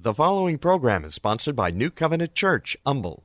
The following program is sponsored by New Covenant Church, Humble.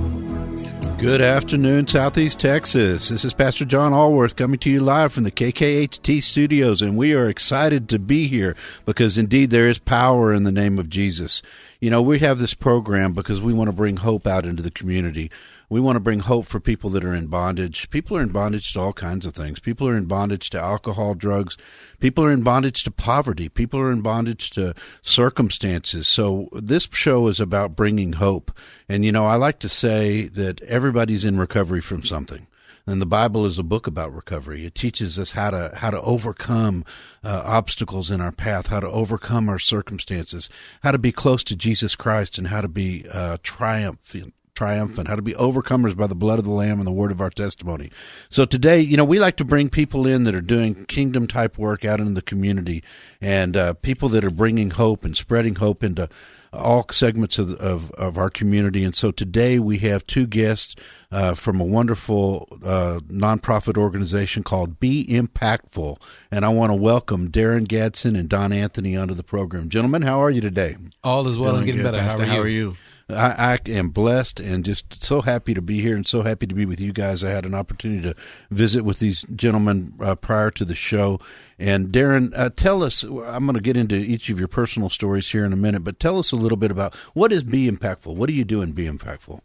Good afternoon, Southeast Texas. This is Pastor John Allworth coming to you live from the KKHT studios, and we are excited to be here because indeed there is power in the name of Jesus. You know, we have this program because we want to bring hope out into the community. We want to bring hope for people that are in bondage. People are in bondage to all kinds of things. People are in bondage to alcohol, drugs. People are in bondage to poverty. People are in bondage to circumstances. So this show is about bringing hope. And, you know, I like to say that everybody's in recovery from something. And the Bible is a book about recovery. It teaches us how to how to overcome uh, obstacles in our path, how to overcome our circumstances, how to be close to Jesus Christ, and how to be uh, triumphant triumphant, how to be overcomers by the blood of the Lamb and the word of our testimony. So today, you know, we like to bring people in that are doing kingdom type work out in the community and uh, people that are bringing hope and spreading hope into all segments of, of, of our community. And so today we have two guests uh, from a wonderful uh, nonprofit organization called Be Impactful. And I want to welcome Darren Gadsden and Don Anthony onto the program. Gentlemen, how are you today? All is well and getting better. Pastor. How are you? you? I, I am blessed and just so happy to be here and so happy to be with you guys. I had an opportunity to visit with these gentlemen uh, prior to the show. And Darren, uh, tell us, I'm going to get into each of your personal stories here in a minute, but tell us a little bit about what is Be Impactful? What do you do in Be Impactful?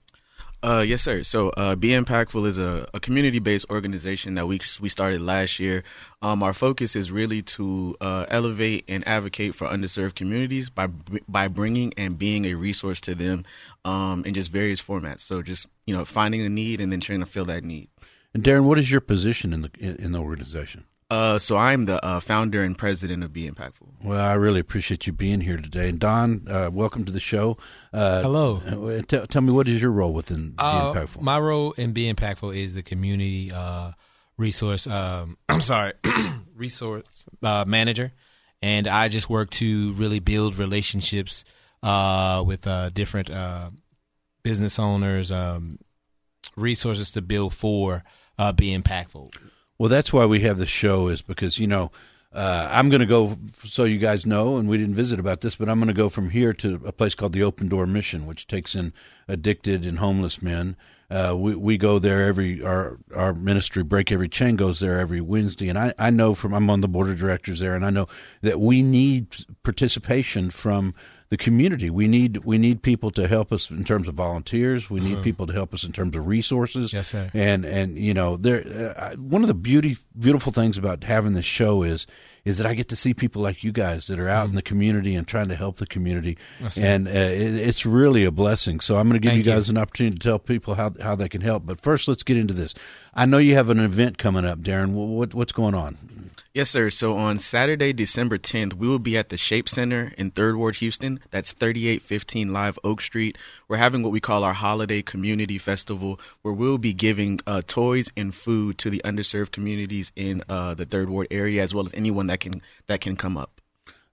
Uh, yes, sir. So, uh, Be Impactful is a, a community-based organization that we we started last year. Um, our focus is really to uh, elevate and advocate for underserved communities by by bringing and being a resource to them um, in just various formats. So, just you know, finding a need and then trying to fill that need. And Darren, what is your position in the in the organization? Uh, so I'm the uh, founder and president of Be Impactful. Well, I really appreciate you being here today. And Don, uh, welcome to the show. Uh, Hello. uh, Tell, tell me, what is your role within Be Uh, Impactful? my role in Be Impactful is the community uh, resource. Um, I'm sorry, resource uh, manager, and I just work to really build relationships uh, with uh, different uh, business owners, um, resources to build for uh, Be Impactful. Well, that's why we have the show is because you know uh, I'm going to go so you guys know, and we didn't visit about this, but I'm going to go from here to a place called the Open Door Mission, which takes in addicted and homeless men. Uh, we we go there every our our ministry break every chain goes there every Wednesday, and I I know from I'm on the board of directors there, and I know that we need participation from the community. We need we need people to help us in terms of volunteers. We need people to help us in terms of resources. Yes, sir. And and you know, there uh, one of the beauty beautiful things about having this show is is that I get to see people like you guys that are out in the community and trying to help the community, That's and uh, it, it's really a blessing. So I'm going to give Thank you you. guys an opportunity to tell people how how they can help. But first, let's get into this. I know you have an event coming up, Darren. What, what what's going on? Yes, sir. So on Saturday, December 10th, we will be at the Shape Center in Third Ward, Houston. That's 3815 Live Oak Street. We're having what we call our Holiday Community Festival, where we'll be giving uh, toys and food to the underserved communities in uh, the Third Ward area, as well as anyone that can that can come up.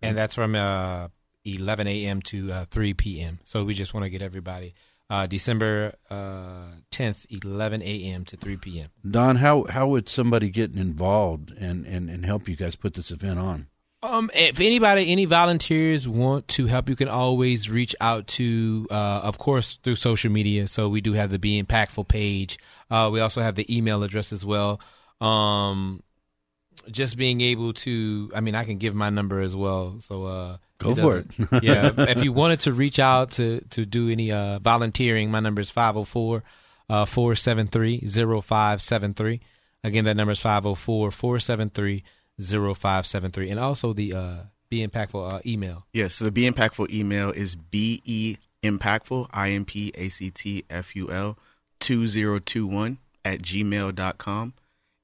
and that's from uh, 11 a.m. to uh, 3 p.m. So we just want to get everybody uh, December uh, 10th, 11 a.m. to 3 p.m. Don, how how would somebody get involved and, and, and help you guys put this event on? Um, if anybody, any volunteers want to help, you can always reach out to, uh, of course, through social media. So we do have the Be Impactful page. Uh, we also have the email address as well. Um, just being able to, I mean, I can give my number as well. So uh, Go for doesn't- yeah, if you wanted to reach out to to do any uh, volunteering, my number is 504 uh, 473 0573. Again, that number is 504 473 0573. And also the uh, Be Impactful uh, email. Yes, so the Be Impactful email is be impactful, I M P A C T F U L 2021 at gmail.com.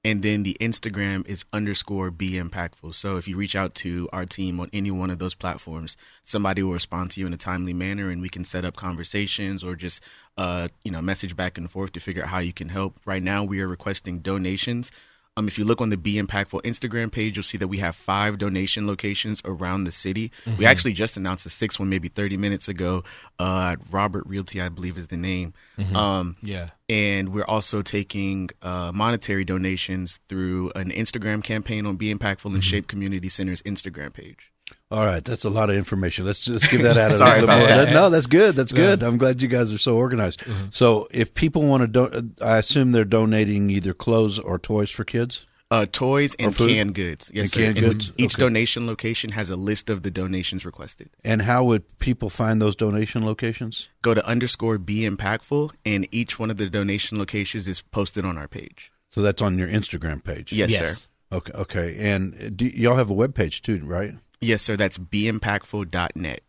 And then the Instagram is underscore be impactful. So if you reach out to our team on any one of those platforms, somebody will respond to you in a timely manner and we can set up conversations or just uh, you know, message back and forth to figure out how you can help. Right now we are requesting donations. Um, if you look on the Be Impactful Instagram page, you'll see that we have five donation locations around the city. We Mhm. actually just announced the sixth one maybe 30 minutes ago. Uh, Robert Realty, I believe, is the name. Mhm. Um, Yeah. And we're also taking uh, monetary donations through an Instagram campaign on Be Impactful and Shape Community Center's Instagram page. All right, that's a lot of information. Let's just give that out a Sorry little about more. that. That- no, that's good. That's Yeah. good. I'm glad you guys are so organized. So, if people want to, do- I assume they're donating either clothes or toys for kids. Uh, toys and canned goods. Yes, And sir. canned And goods. Each Okay. donation location has a list of the donations requested. And how would people find those donation locations? Go to underscore Be Impactful, and each one of the donation locations is posted on our page. So that's on your Instagram page. Yes, Yes. sir. Okay. Okay. And do, y'all have a web page too, right? Yes, sir. That's beimpactful.net.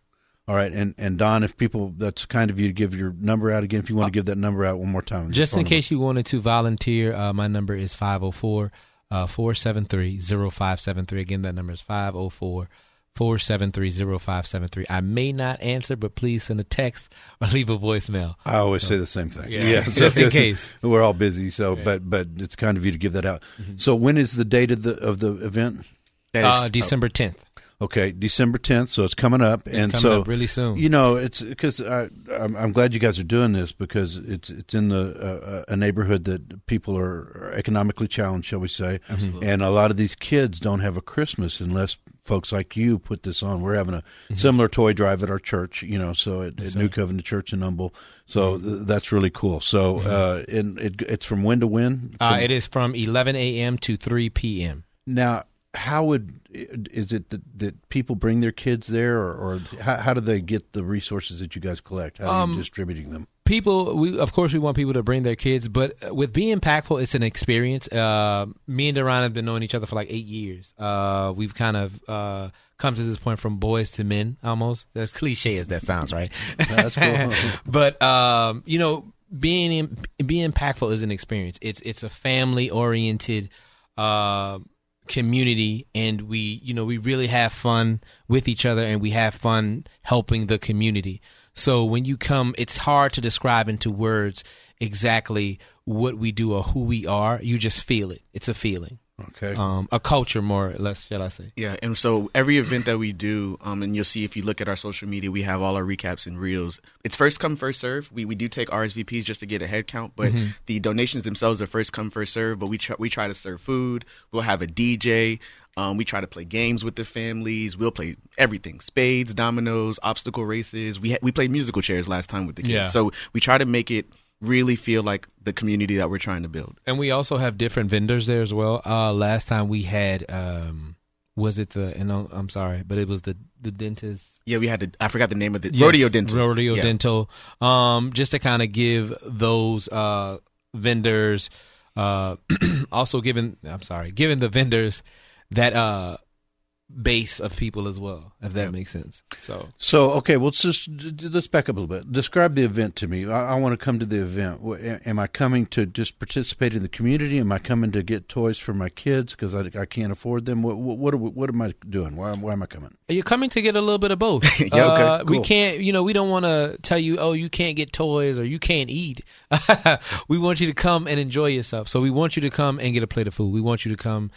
All right. And and Don, if people, that's kind of you to give your number out again. If you want to give that number out one more time, Just in case you wanted to volunteer, uh, my number is 504 uh, 473 0573. Again, that number is 504 473 0573. I may not answer, but please send a text or leave a voicemail. I always So- say the same thing. Yeah, so just in case. we're all busy. So, Yeah. Mm-hmm. but but it's kind of you to give that out. So, when is the date of the of the event? Uh, December 10th. Okay, December tenth. So it's coming up, It's and coming so up really soon. You know, it's because I'm, I'm glad you guys are doing this because it's it's in the uh, a neighborhood that people are, economically challenged, shall we say? Absolutely. And a lot of these kids don't have a Christmas unless folks like you put this on. We're having a Mm-hmm. similar toy drive at our church, you know, so at, at New Covenant Church in Humble. So Mm-hmm. th- that's really cool. So, uh, and it, it's from when to when? Uh, it is from 11 a.m. to 3 p.m. now, how would is it that, that people bring their kids there, or, or how, how do they get the resources that you guys collect? How are Um, you distributing them? people we of course we want people to bring their kids but with being impactful it's an experience uh me and Duran have been knowing each other for like eight years uh we've kind of uh come to this point from boys to men almost as cliche as that sounds right That's cool. but um you know being in, being impactful is an experience it's it's a family oriented uh community and we you know we really have fun with each other and we have fun helping the community. So when you come it's hard to describe into words exactly what we do or who we are. You just feel it. It's a feeling okay um a culture more or less shall i say Yeah, and so every event that we do, um, and you'll see if you look at our social media, we have all our recaps and reels. It's first come, first serve. We we do take RSVPs just to get a head count, but Mhm. the donations themselves are first come, first serve. But we try, we try to serve food. We'll have a DJ. Um, we try to play games with the families. We'll play everything: spades, dominoes, obstacle races. We ha- we played musical chairs last time with the kids. Yeah. So we try to make it really feel like the community that we're trying to build. and we also have different vendors there as well uh last time we had um was it the and I'm- sorry but it was the the dentist Yeah, we had to. I forgot the name of the Yes, rodeo dental. Rodeo Yeah. Dental. Um, just to kind of give those uh, vendors, uh, also giving I'm sorry, giving the vendors that uh, base of people as well, if that makes sense. So So okay, well let's just let's back up a little bit. Describe the event to me. I, I want to come to the event. Am I coming to just participate in the community? Am I coming to get toys for my kids because I, I can't afford them? What what what, what am I doing? Why, why am I coming? You're coming to get a little bit of both. Yeah, okay, Uh, We can't, you know, we don't want to tell you, oh, you can't get toys or you can't eat. we want you to come and enjoy yourself. So we want you to come and get a plate of food. We want you to come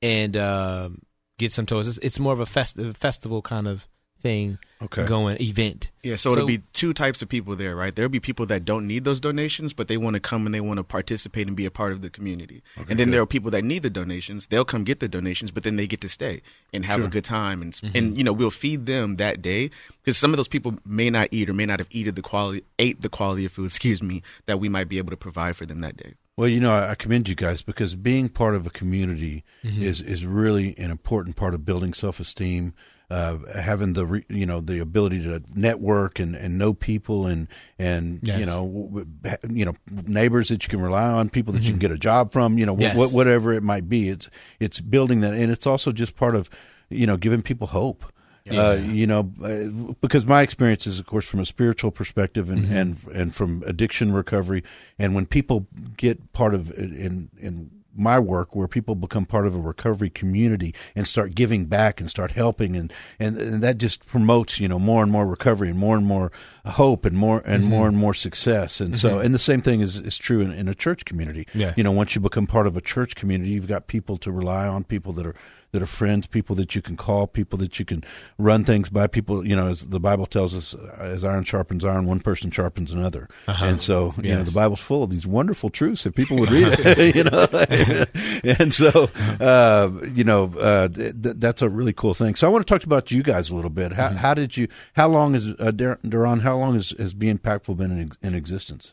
and um, get some toys. It's, it's more of a fest- festival kind of thing Okay. going event. Yeah, so, it'll be two types of people there, right? There'll be people that don't need those donations, but they want to come and they want to participate and be a part of the community. and then there are people that need the donations. They'll come get the donations, but then they get to stay and have a good time, and mm-hmm. and you know we'll feed them that day because some of those people may not eat or may not have eaten the quality ate the quality of food, excuse me, that we might be able to provide for them that day. Well, you know, I, I commend you guys because being part of a community mm-hmm. is is really an important part of building self esteem. Uh, having the re, you know the ability to network and, and know people and and Yes. you know you know neighbors that you can rely on people that you can get a job from you know Yes. wh- whatever it might be. It's it's building that and it's also just part of you know giving people hope. Uh, you know, uh, because my experience is, of course, from a spiritual perspective and, and and from addiction recovery, and when people get part of in in my work, where people become part of a recovery community and start giving back and start helping, and and, and that just promotes, you know, more and more recovery and more and more hope and more and more and mm-hmm. more success, and so mm-hmm. and the same thing is is true in, in a church community. Yes. You know, once you become part of a church community, you've got people to rely on, people that are that are friends, people that you can call, people that you can run things by, people, you know, as the Bible tells us, as iron sharpens iron, one person sharpens another. And so, you know, the Bible's full of these wonderful truths if people would read it, you know. and so, uh, you know, uh, th- th- that's a really cool thing. So I want to talk about you guys a little bit. How, how did you, how long is, uh, Dar- Duran, how long has, has Be Impactful been in, in existence?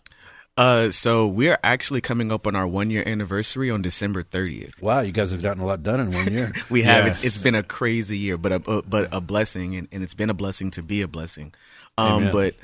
Uh, so we're actually coming up on our one year anniversary on December 30th. Wow, you guys have gotten a lot done in one year. We have. Yes. It's, it's been a crazy year, but a but a blessing, and, and it's been a blessing to be a blessing. Um, Amen. but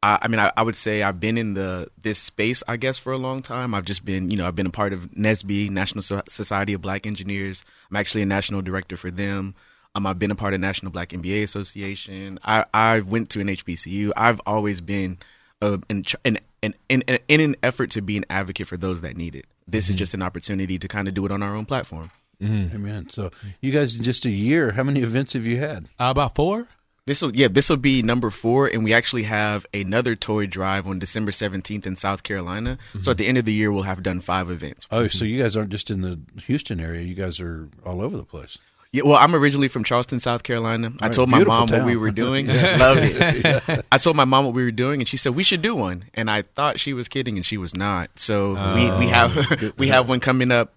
I, I mean, I, I would say I've been in the this space, I guess, for a long time. I've just been, you know, I've been a part of NESB, National So- Society of Black Engineers. I'm actually a national director for them. Um, I've been a part of National Black MBA Association. I I went to an HBCU. I've always been uh, in, ch- in, in, in, in an effort to be an advocate for those that need it. This is mm-hmm. just an opportunity to kind of do it on our own platform. Mm-hmm. Amen. So you guys, in just a year, how many events have you had? Uh, about four. This will yeah, this will be number four, and we actually have another toy drive on December seventeenth in South Carolina. So mm-hmm. at the end of the year, we'll have done five events. Oh, so you guys aren't just in the Houston area; you guys are all over the place. Yeah, well, I'm originally from Charleston, South Carolina. I right, told my beautiful mom what we were doing. Love it. I told my mom what we were doing, and she said we should do one. And I thought she was kidding, and she was not. So we we have we have one coming up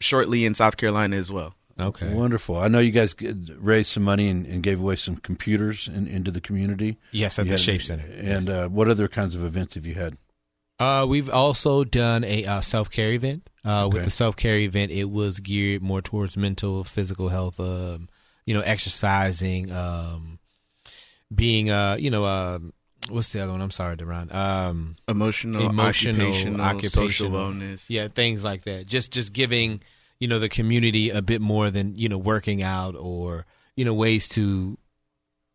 shortly in South Carolina as well. Okay. Wonderful. I know you guys raised some money and, and gave away some computers in, into the community. Yes, at You the had- Shape Center. And uh, what other kinds of events have you had? Uh, we've also done a uh, self care event. Uh, With the self care event, it was geared more towards mental, physical health. Um, you know, exercising, um, being, uh, you know, um, what's the other one? I'm sorry, Deron. Um, Emotional, emotional, occupational, occupational, wellness. Yeah, things like that. Just, just giving, you know, the community a bit more than you know, working out or you know, ways to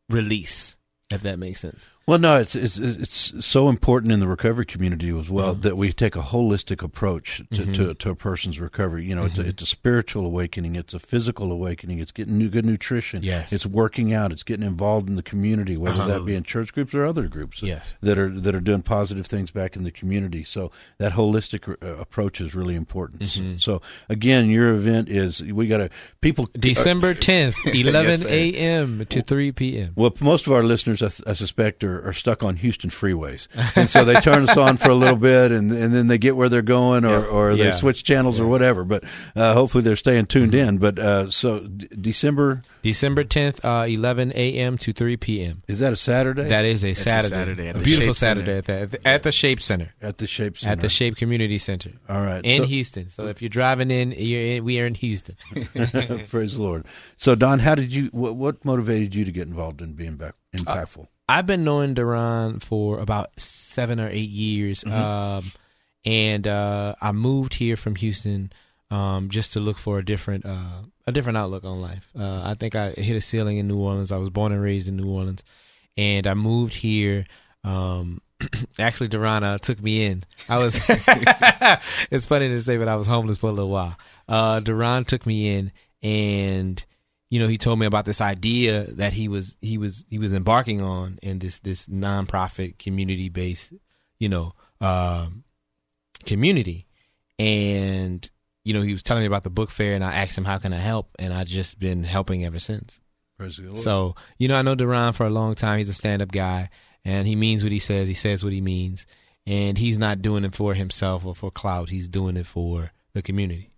release. If that makes sense. Well, no, it's it's it's so important in the recovery community as well Uh-huh. that we take a holistic approach to, Mm-hmm. to, to a person's recovery. You know, it's a, it's a spiritual awakening, it's a physical awakening, it's getting new, good nutrition, Yes. it's working out, it's getting involved in the community, whether that be in church groups or other groups that- Yes. that are that are doing positive things back in the community. So that holistic uh, approach is really important. Mm-hmm. So, again, your event is we got to people December 10th, 11 a.m. to 3 p.m. Well, most of our listeners, I, I suspect, are, are stuck on Houston freeways, and so they turn us on for a little bit, and and then they get where they're going, or, or they Yeah. switch channels or whatever. But uh, hopefully, they're staying tuned in. But uh, so D- December December 10th, uh, 11 a.m. to 3 p.m. is that a Saturday? That is a a Saturday. Saturday at a the beautiful Shape Saturday at the, at the at the Shape Center. at the Shape Center. At the Shape Community Center. All right. In So- Houston. So if you're driving in, you're in, we are in Houston. Praise the Lord. So Don, how did you? What, what motivated you to get involved in being back, impactful? I've been knowing Duran for about seven or eight years. Mm-hmm. Um, and uh, I moved here from Houston um, just to look for a different uh, a different outlook on life. Uh, I think I hit a ceiling in New Orleans. I was born and raised in New Orleans, and I moved here. Um, actually, Durana took me in. I was. it's funny to say, but I was homeless for a little while. Uh, Duran took me in, and you know, he told me about this idea that he was he was he was embarking on in this this nonprofit community based, you know, um, community, and you know, he was telling me about the book fair, and I asked him how can I help, and I just been helping ever since. So you know, I know Duran for a long time. He's a stand up guy, and he means what he says. He says what he means, and he's not doing it for himself or for clout. He's doing it for the community.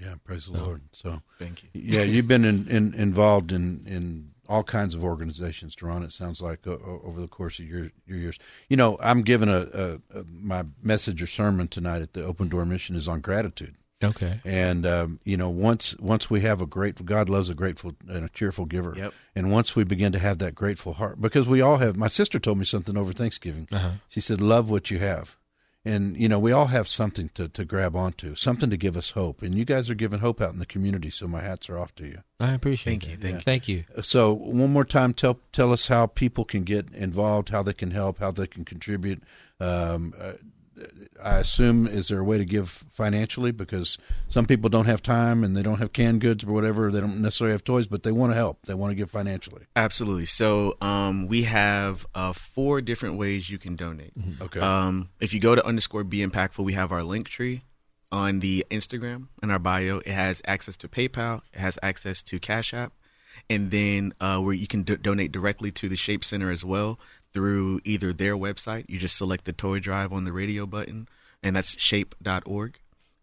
Yeah, praise the Lord. So, thank you. Yeah, you've been in, in, involved in, in all kinds of organizations, Duran. It sounds like o- over the course of your your years. You know, I'm giving a, a, a my message or sermon tonight at the Open Door Mission is on gratitude. Okay. And um, you know, once once we have a grateful, God loves a grateful and a cheerful giver. Yep. And once we begin to have that grateful heart, because we all have. My sister told me something over Thanksgiving. Uh-huh. She said, "Love what you have." And you know, we all have something to, to grab onto, something to give us hope. And you guys are giving hope out in the community, so my hats are off to you. I appreciate Thank you, that. thank you. Thank you. So one more time, tell tell us how people can get involved, how they can help, how they can contribute. Um, uh, I assume is there a way to give financially because some people don't have time and they don't have canned goods or whatever. They don't necessarily have toys, but they want to help. They want to give financially. Absolutely. So um, we have uh, four different ways you can donate. Okay. Um, if you go to underscore be impactful, we have our Linktree on the Instagram in our bio. It has access to PayPal. It has access to Cash App, and then uh, where you can do- donate directly to the Shape Center as well through either their website. You just select the toy drive on the radio button, and that's shape.org.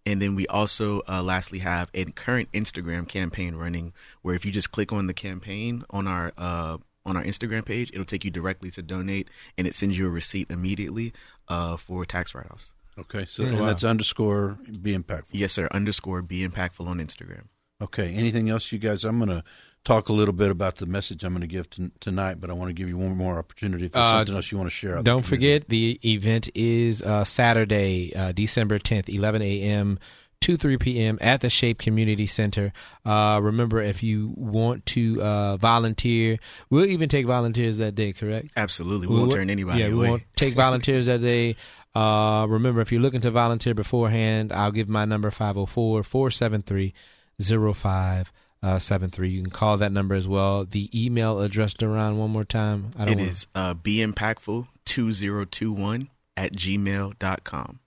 And then we also, uh, lastly, have a current Instagram campaign running, where if you just click on the campaign on our uh, on our Instagram page, it'll take you directly to donate, and it sends you a receipt immediately uh, for tax write offs. Okay. So Yeah. and Wow. that's underscore be impactful. Yes, sir. Underscore be impactful on Instagram. Okay. Anything else, you guys? I'm going to talk a little bit about the message I'm going to give to, tonight, but I want to give you one more opportunity if there's Uh, something else you want to share. out with the Don't community. forget the event is uh, Saturday, uh, December 10th, 11 a.m. to 3 p.m. at the Shape Community Center. Uh, remember, if you want to uh, volunteer, we'll even take volunteers that day, correct? Absolutely. We won't turn anybody Yeah, we won't take volunteers that day. Uh, remember, if you're looking to volunteer beforehand, I'll give my number 504 473 0573. You can call that number as well. The email address, Duran, one more time. I It don't wanna- is uh, be impactful 2021 at gmail.com.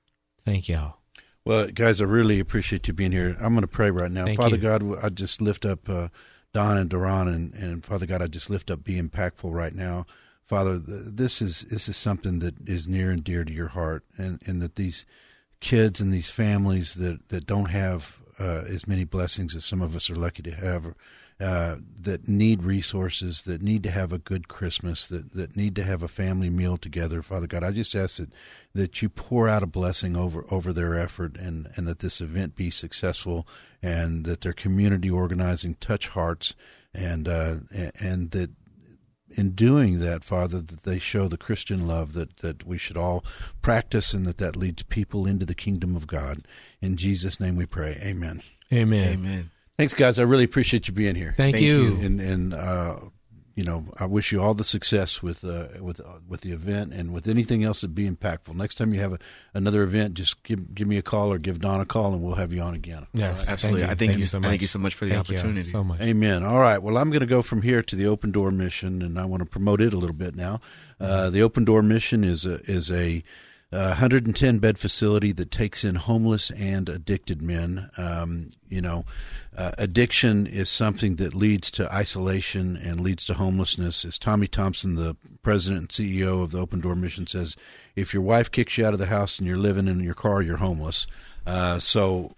Thank y'all. Well, guys, I really appreciate you being here. I'm going to pray right now. Thank Father you. God, I just lift up uh, Don and Duran, and, and Father God, I just lift up Be Impactful right now. Father, th- this is this is something that is near and dear to your heart, and, and that these kids and these families that, that don't have uh, as many blessings as some of us are lucky to have, uh, that need resources, that need to have a good Christmas, that, that need to have a family meal together. Father God, I just ask that, that you pour out a blessing over, over their effort and, and that this event be successful and that their community organizing touch hearts and, uh, and, and that in doing that, Father, that they show the Christian love that, that we should all practice and that that leads people into the kingdom of God. In Jesus' name we pray. Amen. Amen. Amen. Thanks, guys. I really appreciate you being here. Thank, Thank you. you. And, and uh, you know, I wish you all the success with uh, with uh, with the event and with anything else that be impactful. Next time you have a, another event, just give give me a call or give Don a call, and we'll have you on again. Yes, Absolutely. Thank I thank you- so much. thank you so much for the Thank you opportunity. so much. Amen. All right. Well, I'm going to go from here to the Open Door Mission, and I want to promote it a little bit now. Uh, the Open Door Mission is a is a uh, 110 bed facility that takes in homeless and addicted men. Um, you know, uh, addiction is something that leads to isolation and leads to homelessness. As Tommy Thompson, the president and CEO of the Open Door Mission, says, if your wife kicks you out of the house and you're living in your car, you're homeless. Uh, so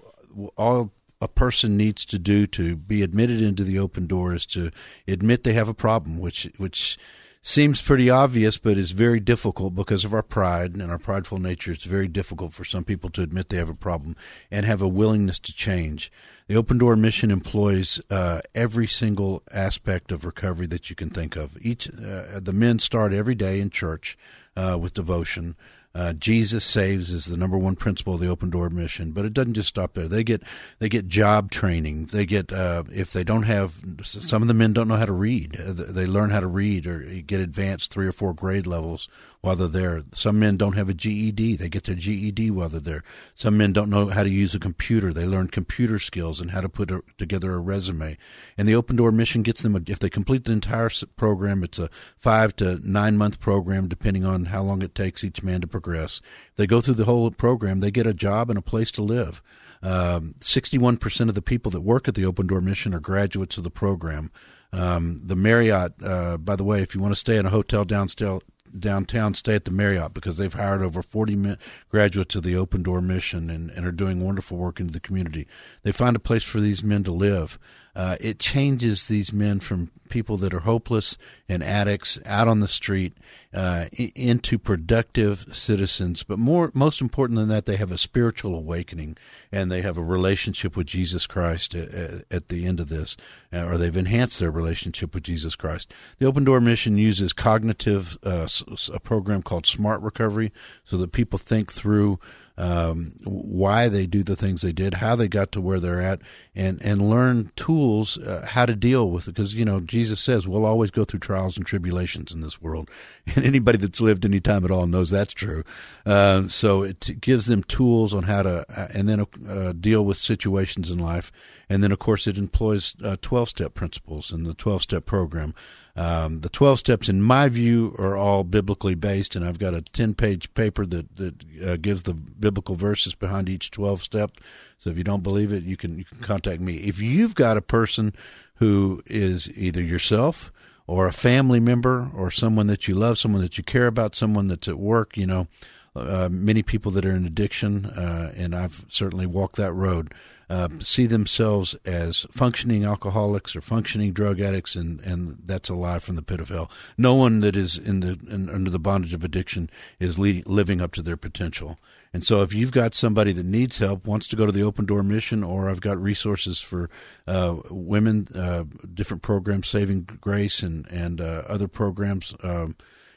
all a person needs to do to be admitted into the open door is to admit they have a problem, which which seems pretty obvious, but is very difficult because of our pride and our prideful nature. It's very difficult for some people to admit they have a problem and have a willingness to change. The Open Door Mission employs uh, every single aspect of recovery that you can think of. Each uh, the men start every day in church uh, with devotion. Uh, Jesus saves is the number one principle of the Open Door mission, but it doesn't just stop there. They get they get job training. They get uh, if they don't have some of the men don't know how to read. Uh, they learn how to read or get advanced three or four grade levels while they're. Some men don't have a GED. They get their GED Whether they're. Some men don't know how to use a computer. They learn computer skills and how to put a, together a resume. And the Open Door mission gets them, a, if they complete the entire program, it's a five to nine month program, depending on how long it takes each man to progress. If they go through the whole program, they get a job and a place to live. Um, 61% of the people that work at the Open Door mission are graduates of the program. Um, the Marriott, uh, by the way, if you want to stay in a hotel downstairs, downtown stay at the Marriott because they've hired over 40 graduates of the Open Door Mission and, and are doing wonderful work in the community. They find a place for these men to live. Uh, it changes these men from people that are hopeless and addicts out on the street uh, into productive citizens. But more, most important than that, they have a spiritual awakening and they have a relationship with Jesus Christ at, at the end of this, uh, or they've enhanced their relationship with Jesus Christ. The Open Door Mission uses cognitive, uh, a program called Smart Recovery, so that people think through um, why they do the things they did, how they got to where they're at, and and learn tools uh, how to deal with it. Because you know says we'll always go through trials and tribulations in this world, and anybody that's lived any time at all knows that's true. Uh, so it gives them tools on how to, uh, and then uh, deal with situations in life, and then of course it employs uh, twelve step principles in the twelve step program. Um, the 12 steps, in my view, are all biblically based, and I've got a 10 page paper that, that uh, gives the biblical verses behind each 12 step. So if you don't believe it, you can, you can contact me. If you've got a person who is either yourself or a family member or someone that you love, someone that you care about, someone that's at work, you know, uh, many people that are in addiction, uh, and I've certainly walked that road uh, see themselves as functioning alcoholics or functioning drug addicts, and, and that's a lie from the pit of hell. No one that is in the in, under the bondage of addiction is living up to their potential. And so, if you've got somebody that needs help, wants to go to the Open Door Mission, or I've got resources for uh, women, uh, different programs, Saving Grace, and and uh, other programs. Um,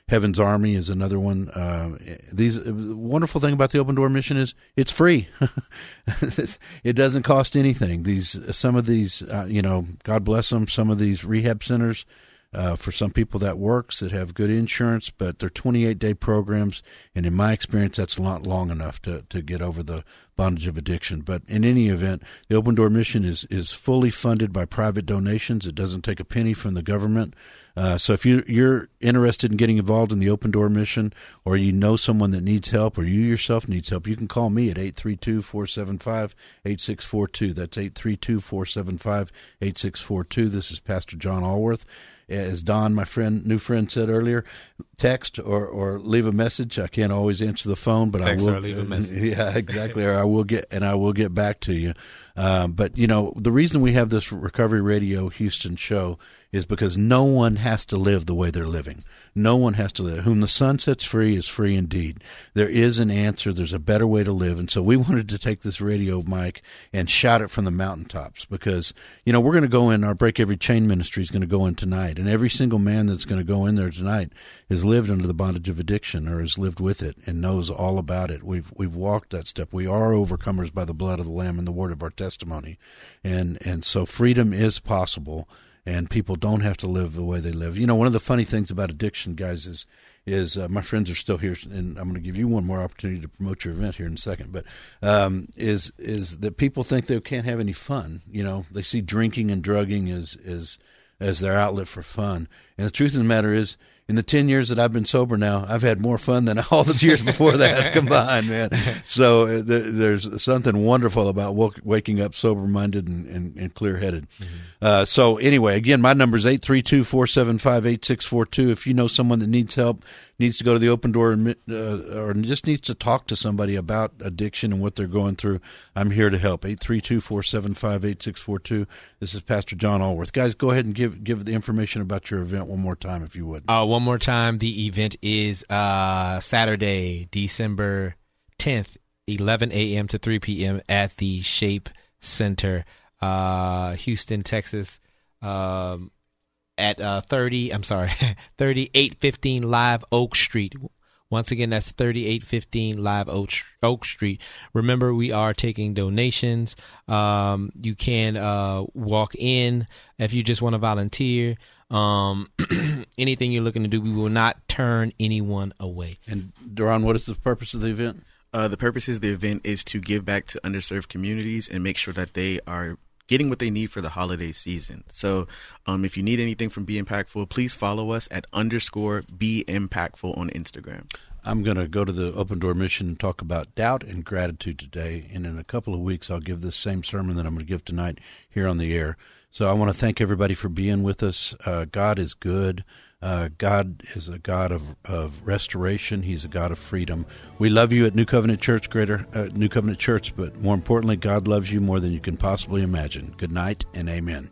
Heaven's Army is another one. Uh, these the wonderful thing about the Open Door Mission is it's free. it doesn't cost anything. These some of these, uh, you know, God bless them. Some of these rehab centers. Uh, for some people that works that have good insurance, but they're 28 day programs, and in my experience, that's not long enough to, to get over the bondage of addiction. But in any event, the Open Door Mission is is fully funded by private donations. It doesn't take a penny from the government. Uh, so if you, you're interested in getting involved in the Open Door mission, or you know someone that needs help, or you yourself needs help, you can call me at 832-475-8642. That's 832-475-8642. This is Pastor John Allworth. As Don, my friend, new friend, said earlier, text or, or leave a message. I can't always answer the phone, but text I will. Leave a message. Yeah, exactly. or I will get and I will get back to you. Uh, but you know, the reason we have this Recovery Radio Houston show is because no one has to live the way they're living. No one has to live. Whom the Son sets free is free indeed. There is an answer. There's a better way to live. And so we wanted to take this radio mic and shout it from the mountaintops because, you know, we're going to go in, our Break Every Chain ministry is going to go in tonight. And every single man that's going to go in there tonight has lived under the bondage of addiction or has lived with it and knows all about it. We've, we've walked that step. We are overcomers by the blood of the Lamb and the word of our testimony. And, and so freedom is possible and people don't have to live the way they live. You know, one of the funny things about addiction, guys, is is uh, my friends are still here, and I'm going to give you one more opportunity to promote your event here in a second. But um, is is that people think they can't have any fun? You know, they see drinking and drugging as as as their outlet for fun, and the truth of the matter is in the 10 years that I've been sober now, I've had more fun than all the years before that combined, man. So uh, there, there's something wonderful about w- waking up sober minded and, and, and clear headed. Mm-hmm. Uh, so anyway, again, my number is 832 475 8642. If you know someone that needs help, needs to go to the open door uh, or just needs to talk to somebody about addiction and what they're going through, I'm here to help. 832-475-8642. This is Pastor John Allworth. Guys, go ahead and give give the information about your event one more time if you would. Uh, one more time, the event is uh, Saturday, December 10th, 11 a.m. to 3 p.m. at the Shape Center. uh, Houston, Texas, um, at uh, 30. I'm sorry, 3815 Live Oak Street. Once again, that's 3815 Live Oak, Oak Street. Remember, we are taking donations. Um, you can uh, walk in if you just want to volunteer. Um, anything you're looking to do, we will not turn anyone away. And Duran, what is the purpose of the event? Uh, the purpose of the event is to give back to underserved communities and make sure that they are getting what they need for the holiday season. So, um, if you need anything from Be Impactful, please follow us at underscore Be Impactful on Instagram. I'm going to go to the Open Door Mission and talk about doubt and gratitude today. And in a couple of weeks, I'll give this same sermon that I'm going to give tonight here on the air. So I want to thank everybody for being with us. Uh, God is good. Uh, God is a God of, of restoration. He's a God of freedom. We love you at New Covenant Church, Greater uh, New Covenant Church, but more importantly, God loves you more than you can possibly imagine. Good night and amen.